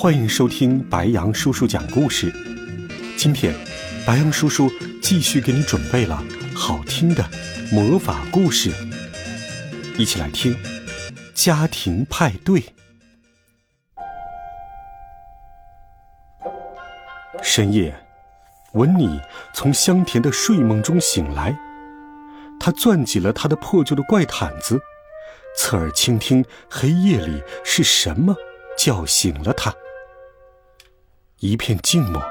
欢迎收听白羊叔叔讲故事。今天，白羊叔叔继续给你准备了好听的魔法故事，一起来听《家庭派对》。深夜，文妮从香甜的睡梦中醒来，她攥紧了他的破旧的怪毯子，侧耳倾听黑夜里是什么叫醒了他。一片静默，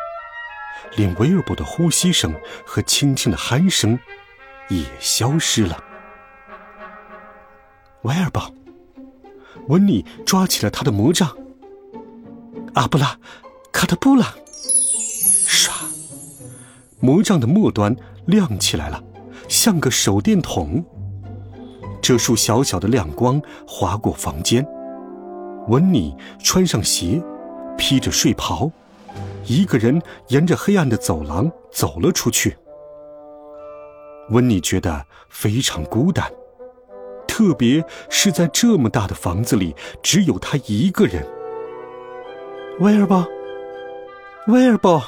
连威尔伯的呼吸声和轻轻的鼾声也消失了。威尔伯，温妮抓起了他的魔杖。阿布拉，卡特布拉，唰，魔杖的末端亮起来了，像个手电筒。这束小小的亮光划过房间，温妮穿上鞋，披着睡袍。一个人沿着黑暗的走廊走了出去。温妮觉得非常孤单，特别是在这么大的房子里，只有他一个人。威尔伯，威尔伯。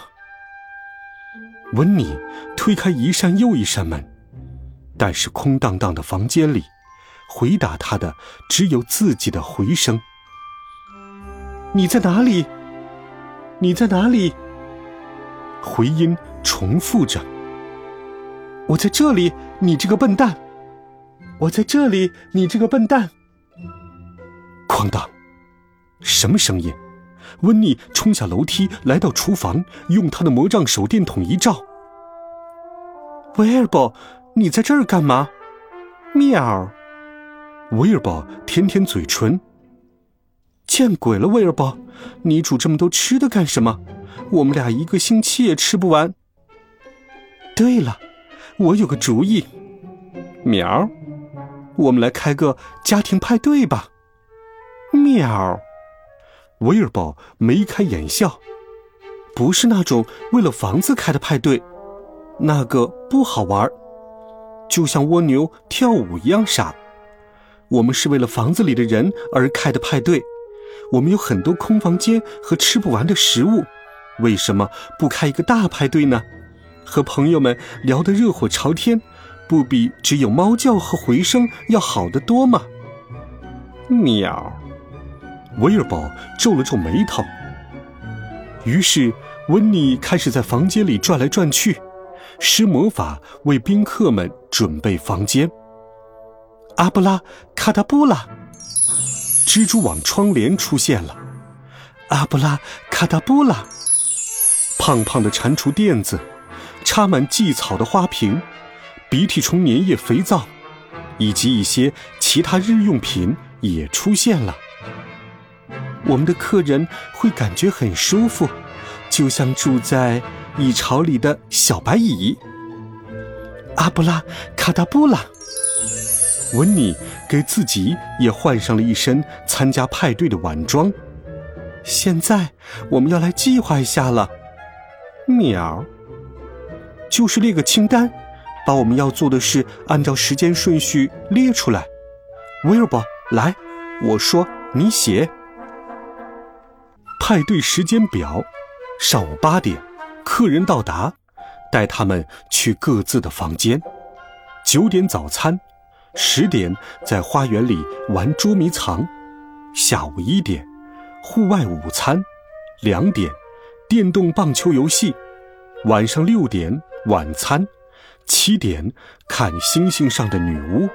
温妮推开一扇又一扇门，但是空荡荡的房间里，回答他的只有自己的回声。你在哪里？你在哪里？回音重复着。我在这里，你这个笨蛋！我在这里，你这个笨蛋！哐当！什么声音？温妮冲下楼梯，来到厨房，用他的魔杖手电筒一照。威尔伯，你在这儿干嘛？喵！威尔伯舔舔嘴唇。见鬼了，威尔伯！你煮这么多吃的干什么？我们俩一个星期也吃不完。对了，我有个主意。喵，我们来开个家庭派对吧。喵，威尔伯眉开眼笑。不是那种为了房子开的派对，那个不好玩，就像蜗牛跳舞一样傻。我们是为了房子里的人而开的派对。我们有很多空房间和吃不完的食物，为什么不开一个大派对呢？和朋友们聊得热火朝天，不比只有猫叫和回声要好得多吗？喵！威尔伯皱了皱眉头。于是温妮开始在房间里转来转去，施魔法为宾客们准备房间。阿布拉卡达布拉。蜘蛛网窗帘出现了，阿布拉卡达布拉，胖胖的蟾蜍垫子，插满蓟草的花瓶，鼻涕虫粘液肥皂，以及一些其他日用品也出现了。我们的客人会感觉很舒服，就像住在蚁巢里的小白蚁。阿布拉卡达布拉。温妮给自己也换上了一身参加派对的晚装。现在我们要来计划一下了，喵，就是列个清单，把我们要做的事按照时间顺序列出来。威尔伯，来，我说你写。派对时间表：上午八点，客人到达，带他们去各自的房间。九点早餐。十点在花园里玩捉迷藏，下午一点户外午餐，两点电动棒球游戏，晚上六点晚餐，七点看星星上的女巫，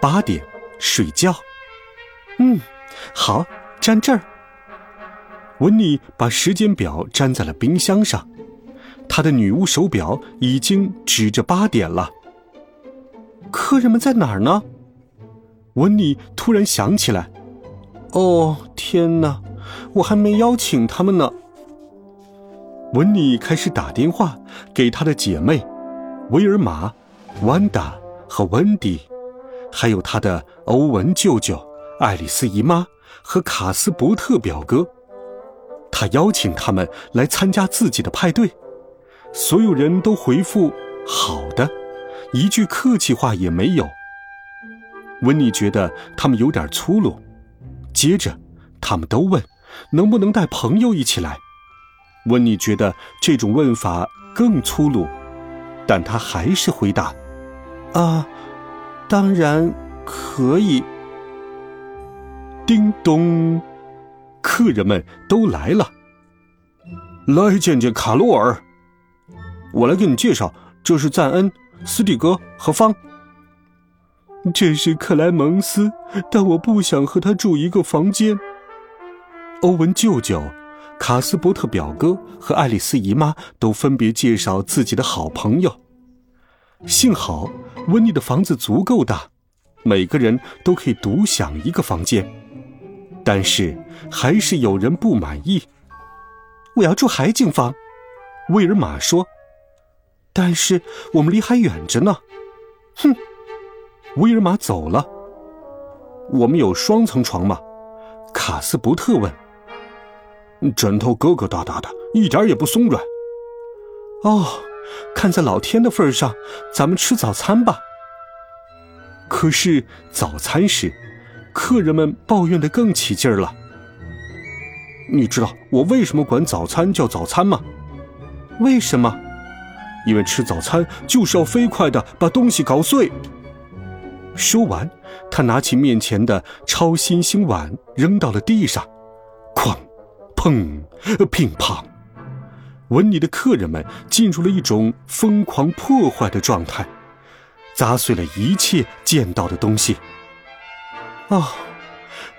八点睡觉。嗯，好，粘这儿。温妮把时间表粘在了冰箱上，她的女巫手表已经指着八点了。客人们在哪儿呢？温妮突然想起来。哦，天哪！我还没邀请他们呢。温妮开始打电话给她的姐妹威尔玛、温达和温迪，还有她的欧文舅舅、爱丽丝姨妈和卡斯伯特表哥。他邀请他们来参加自己的派对，所有人都回复“好的”，一句客气话也没有。温妮觉得他们有点粗鲁，接着他们都问：“能不能带朋友一起来？”温妮觉得这种问法更粗鲁，但他还是回答：“啊，当然可以。”叮咚，客人们都来了。来见见卡洛尔，我来给你介绍，这是赞恩、斯蒂格和方。这是克莱蒙斯，但我不想和他住一个房间。欧文舅舅。卡斯伯特表哥和爱丽丝姨妈都分别介绍自己的好朋友。幸好温妮的房子足够大，每个人都可以独享一个房间。但是还是有人不满意。我要住海景房，威尔玛说。但是我们离还远着呢。哼，威尔玛走了。我们有双层床吗？卡斯伯特问。枕头疙疙瘩瘩的，一点也不松软。哦，看在老天的份上，咱们吃早餐吧。可是早餐时，客人们抱怨的更起劲儿了。你知道我为什么管早餐叫早餐吗？为什么？因为吃早餐就是要飞快的把东西搞碎。说完，他拿起面前的超新星碗扔到了地上，哐。砰！乒乓！温妮的客人们进入了一种疯狂破坏的状态，砸碎了一切见到的东西。哦，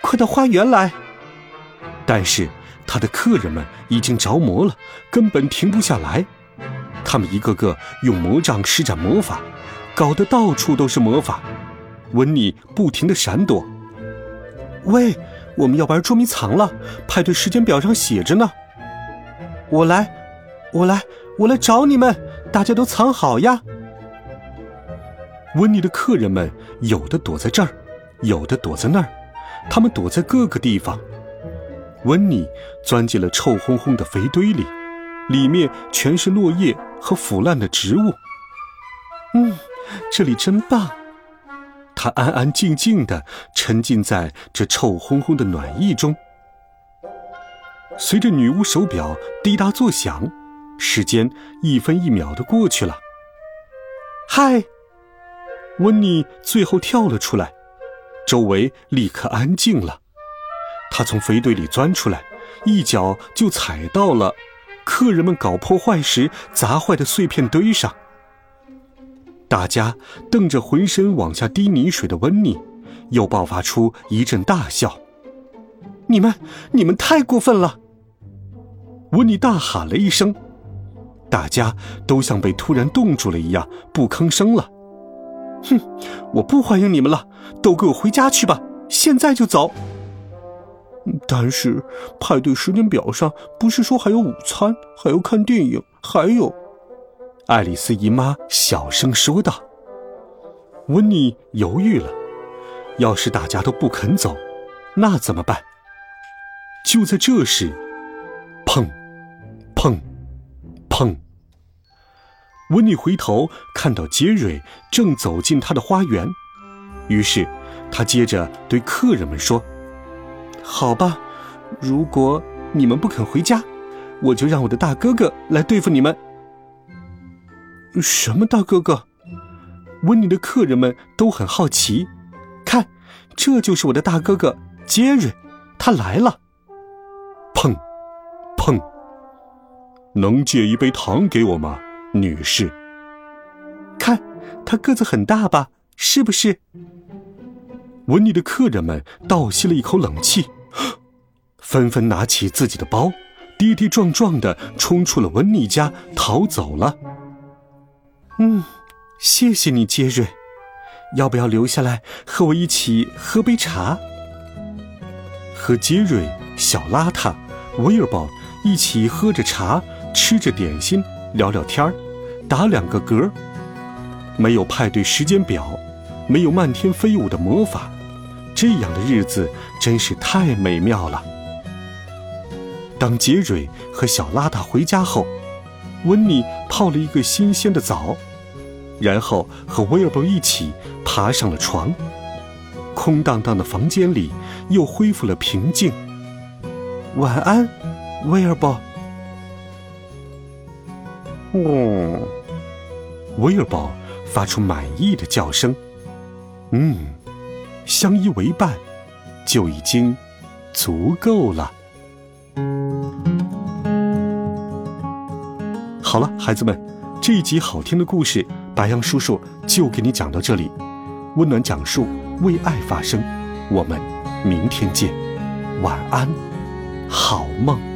快到花园来！但是他的客人们已经着魔了，根本停不下来。他们一个个用魔杖施展魔法，搞得到处都是魔法。温妮不停的闪躲。喂！我们要玩捉迷藏了，派对时间表上写着呢。我来，我来，我来找你们，大家都藏好呀。温妮的客人们有的躲在这儿，有的躲在那儿，他们躲在各个地方。温妮钻进了臭烘烘的肥堆里，里面全是落叶和腐烂的植物。嗯，这里真棒。他安安静静的沉浸在这臭烘烘的暖意中。随着女巫手表滴答作响，时间一分一秒的过去了。嗨，温妮最后跳了出来，周围立刻安静了。他从肥堆里钻出来，一脚就踩到了客人们搞破坏时砸坏的碎片堆上。大家瞪着浑身往下滴泥水的温妮，又爆发出一阵大笑。你们，你们太过分了！温妮大喊了一声，大家都像被突然冻住了一样，不吭声了。哼，我不欢迎你们了，都给我回家去吧，现在就走。但是派对时间表上不是说还有午餐，还要看电影，还有……爱丽丝姨妈小声说道：“温妮犹豫了，要是大家都不肯走，那怎么办？”就在这时，砰，砰，砰！温妮回头看到杰瑞正走进他的花园，于是他接着对客人们说：“好吧，如果你们不肯回家，我就让我的大哥哥来对付你们。”什么大哥哥？温妮的客人们都很好奇。看，这就是我的大哥哥杰瑞，他来了。砰，砰！能借一杯糖给我吗，女士？看，他个子很大吧？是不是？温妮的客人们倒吸了一口冷气，纷纷拿起自己的包，跌跌撞撞的冲出了温妮家，逃走了。嗯，谢谢你，杰瑞。要不要留下来和我一起喝杯茶？和杰瑞小邋遢、威尔伯一起喝着茶，吃着点心，聊聊天儿，打两个嗝。没有派对时间表，没有漫天飞舞的魔法，这样的日子真是太美妙了。当杰瑞和小邋遢回家后，温妮泡了一个新鲜的澡，然后和威尔伯一起爬上了床。空荡荡的房间里又恢复了平静。晚安，威尔伯。嗯，威尔伯发出满意的叫声。嗯，相依为伴就已经足够了。好了，孩子们，这一集好听的故事，白杨叔叔就给你讲到这里。温暖讲述，为爱发声。我们明天见，晚安，好梦。